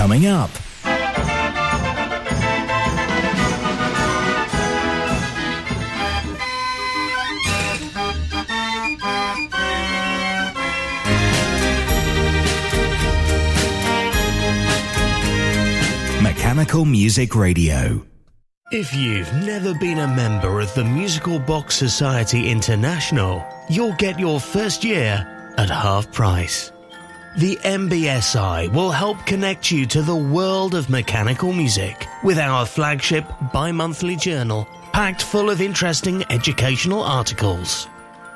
Coming up. Mechanical Music Radio. If you've never been a member of the Musical Box Society International, you'll get your first year at half price. The MBSI will help connect you to the world of mechanical music with our flagship bi monthly journal packed full of interesting educational articles.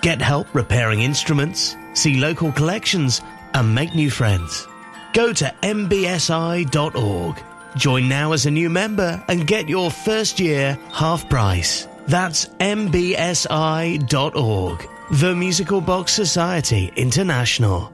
Get help repairing instruments, see local collections, and make new friends. Go to mbsi.org. Join now as a new member and get your first year half price. That's mbsi.org. The Musical Box Society International.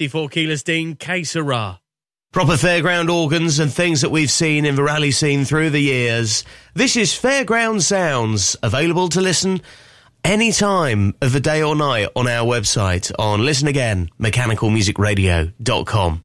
54 Keyless Dean, Que Sera. Proper fairground organs and things that we've seen in the rally scene through the years. This is Fairground Sounds, available to listen any time of the day or night on our website on Listen Again, mechanicalmusicradio.com.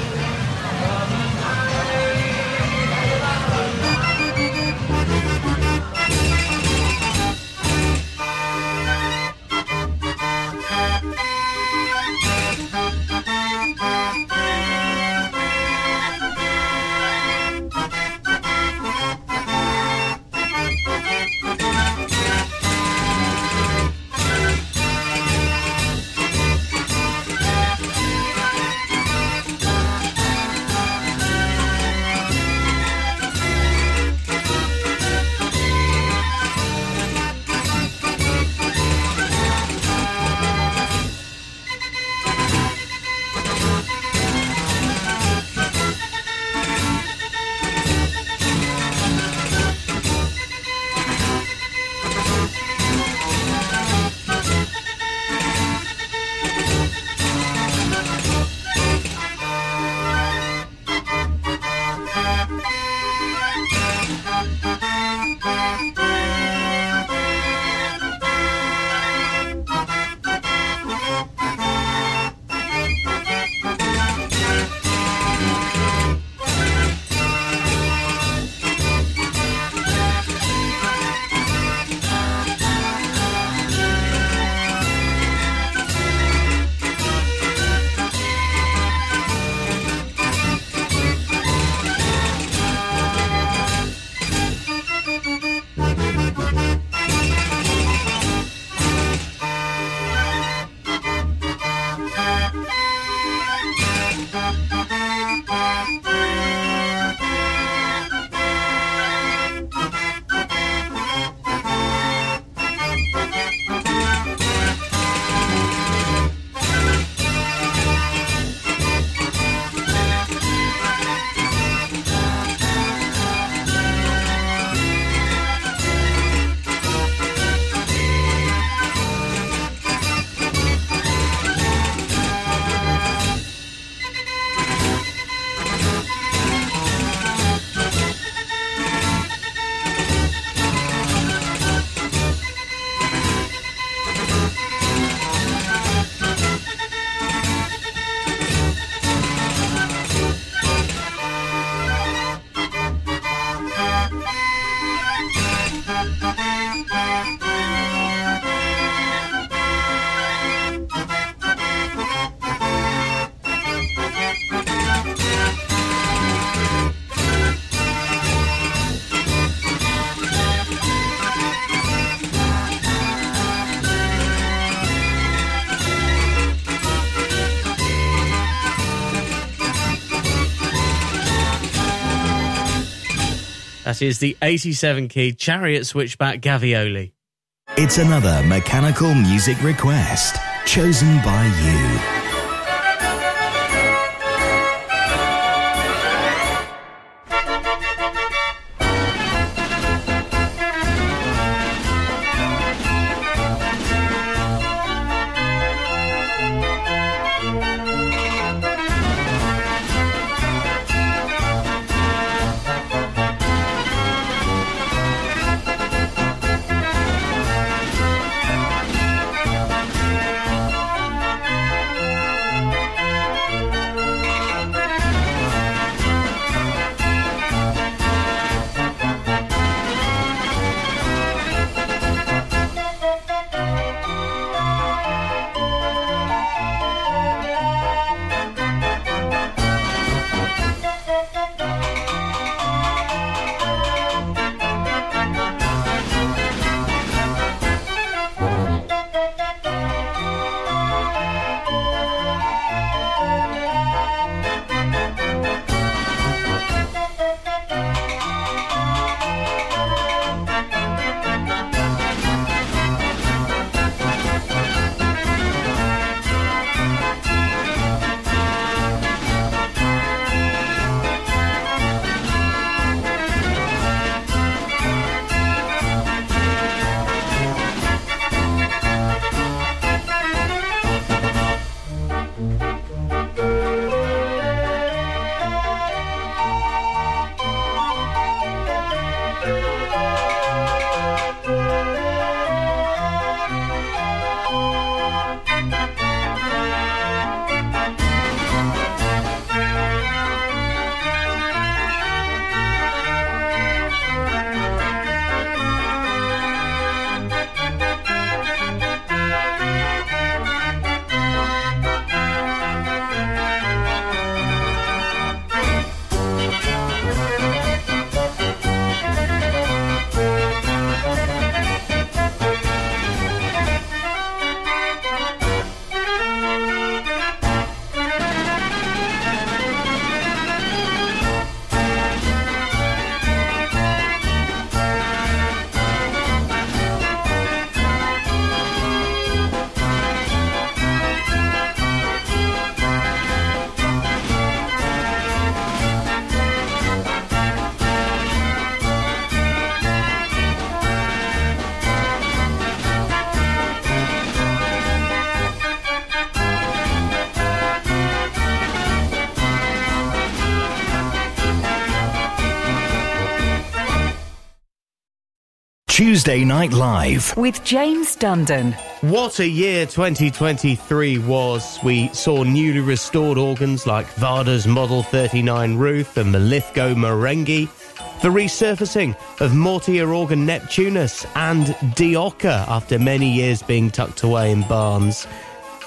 Is the 87 key Chariot Switchback Gavioli. It's another mechanical music request chosen by you. Tuesday Night Live with James Dundon. What a year 2023 was. We saw newly restored organs like Varda's Model 39 Ruth and the Lithgow Merengue, the resurfacing of Mortier organ Neptunus and Diocca after many years being tucked away in barns.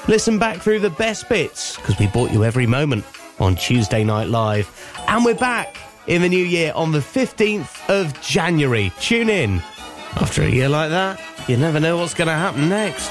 Listen back through the best bits because we bought you every moment on Tuesday Night Live. And we're back in the new year on the 15th of January. Tune in. After a year like that, you never know what's going to happen next.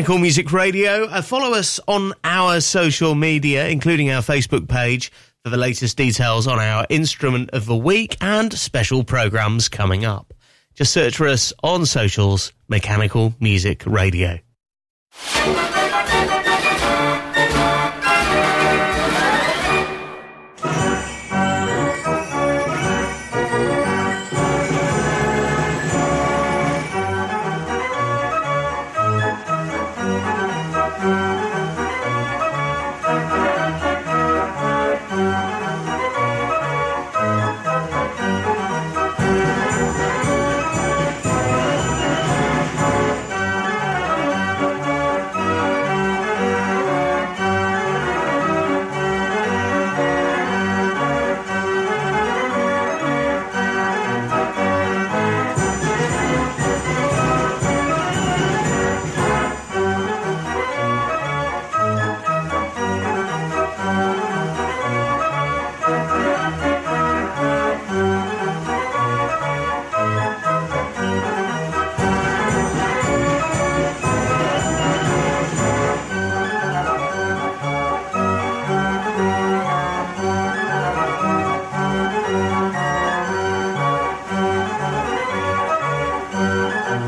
Mechanical Music Radio. Uh, follow us on our social media, including our Facebook page, for the latest details on our instrument of the week and special programs coming up. Just search for us on socials, Mechanical Music Radio.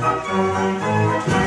Música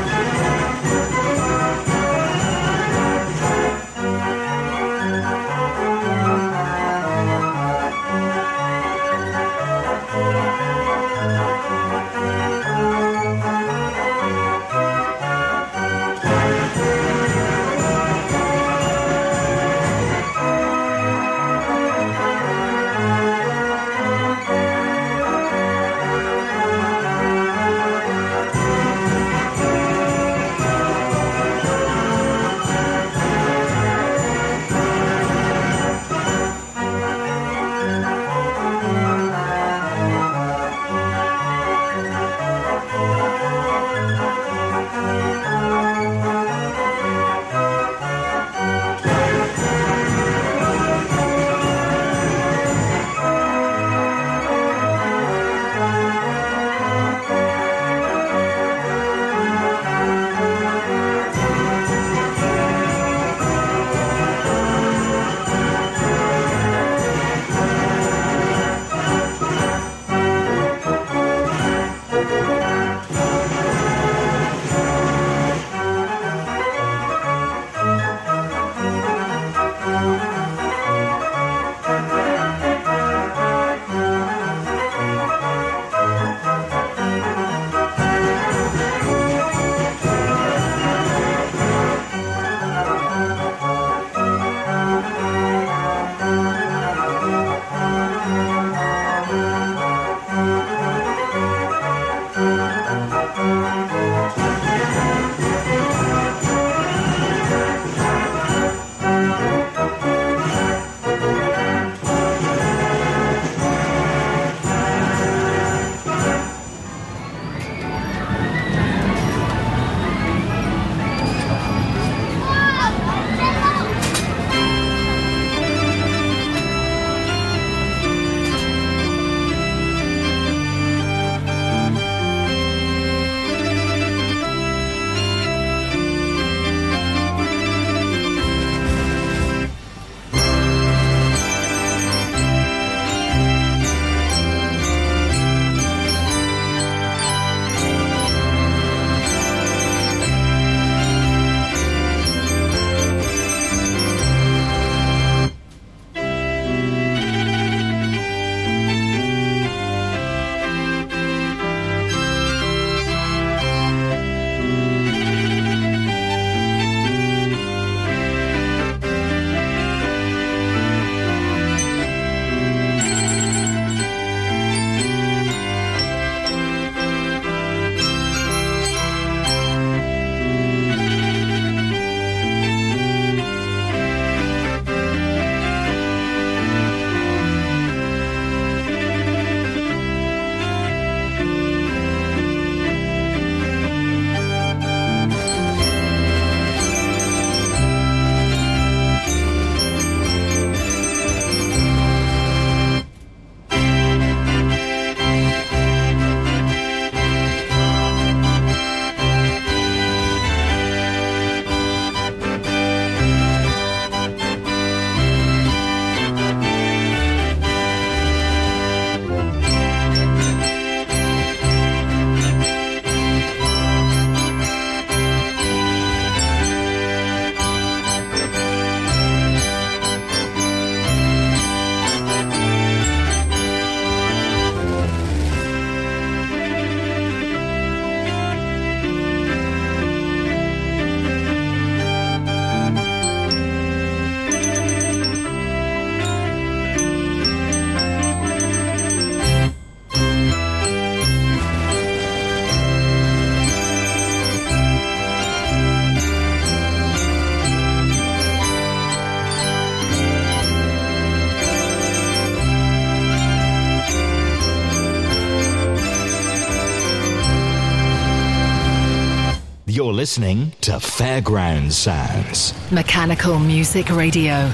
Fairground Sounds. Mechanical Music Radio.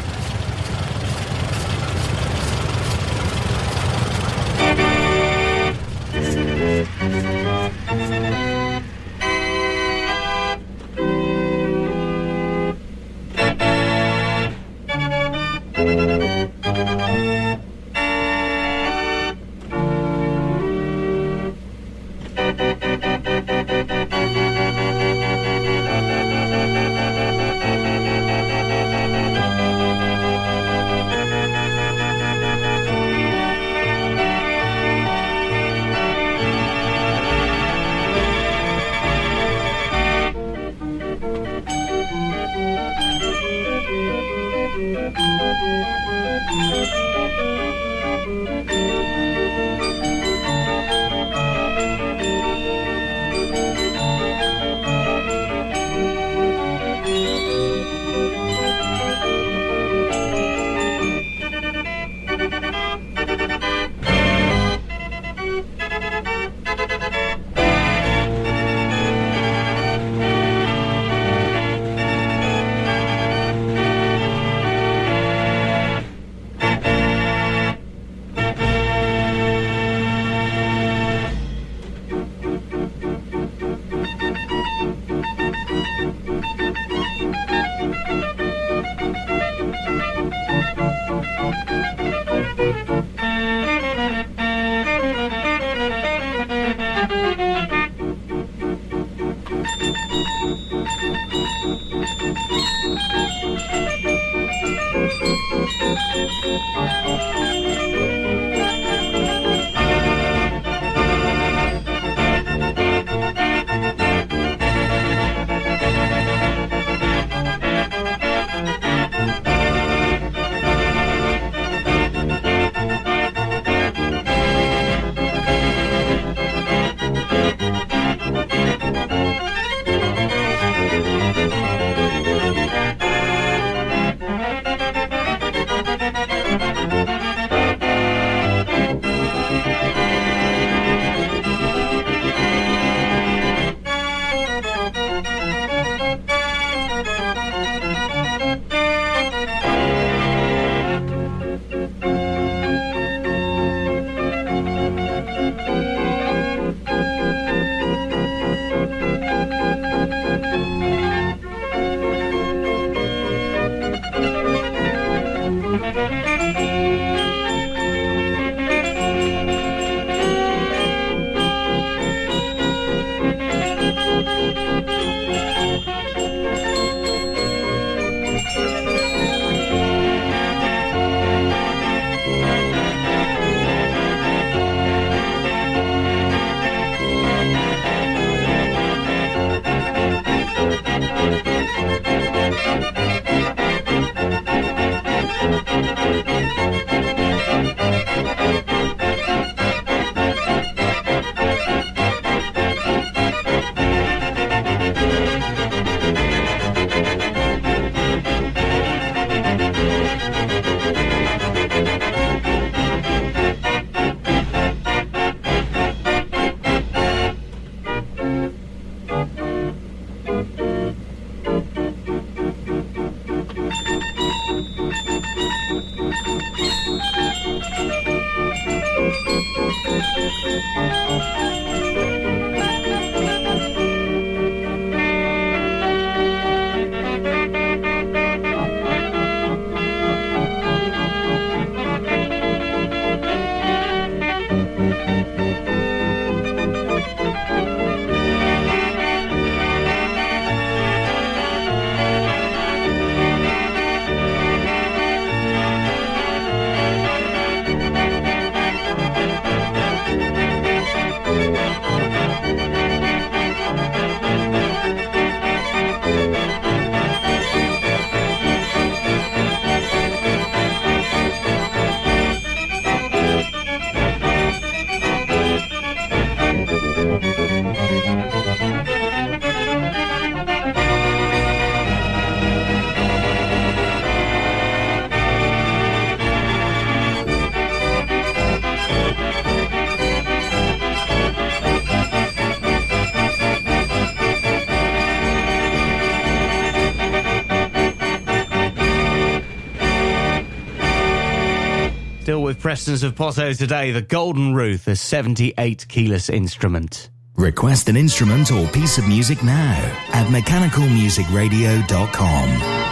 Preston's of Potto today, the Golden Ruth, a 78 keyless instrument. Request an instrument or piece of music now at mechanicalmusicradio.com.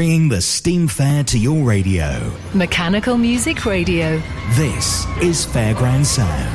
Bringing the steam fair to your radio. Mechanical Music Radio. This is Fairground Sounds.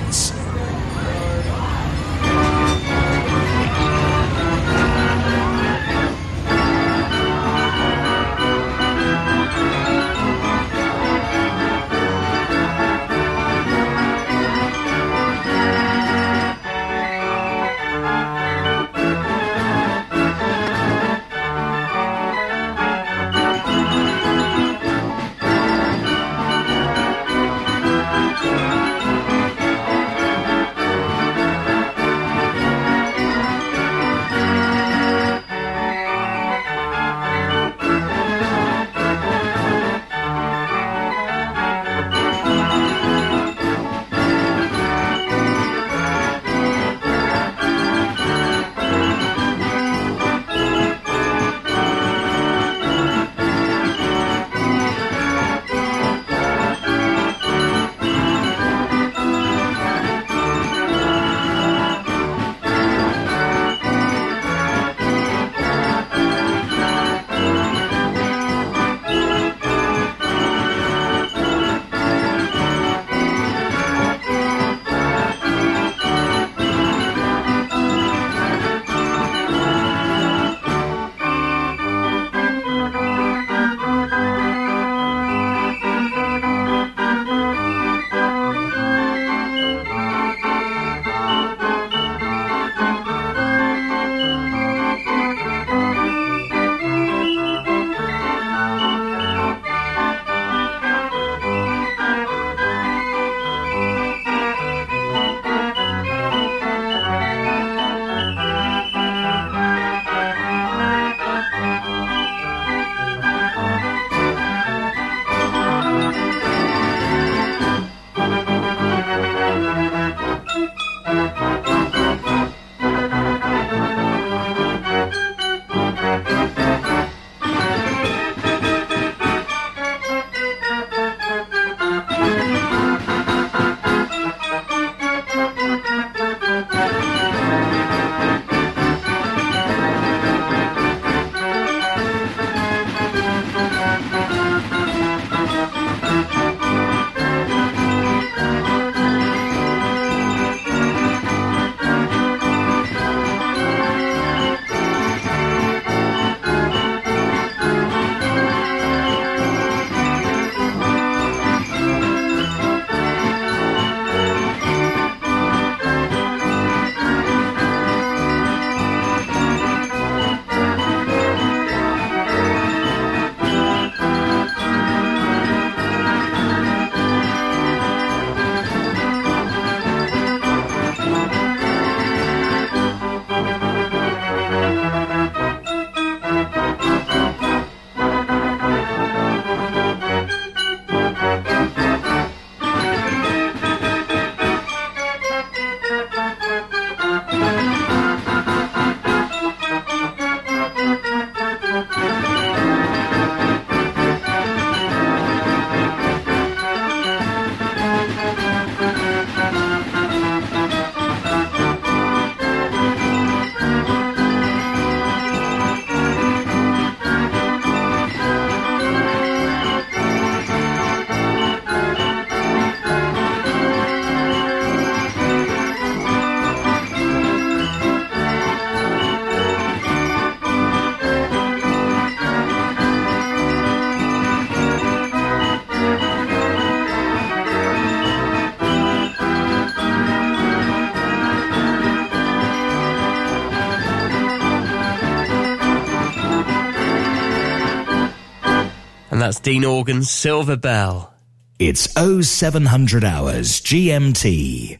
That's Dean Organ's Silver Bell. It's 0700 hours GMT.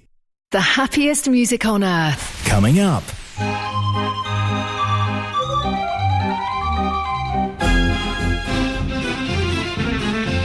The happiest music on earth. Coming up.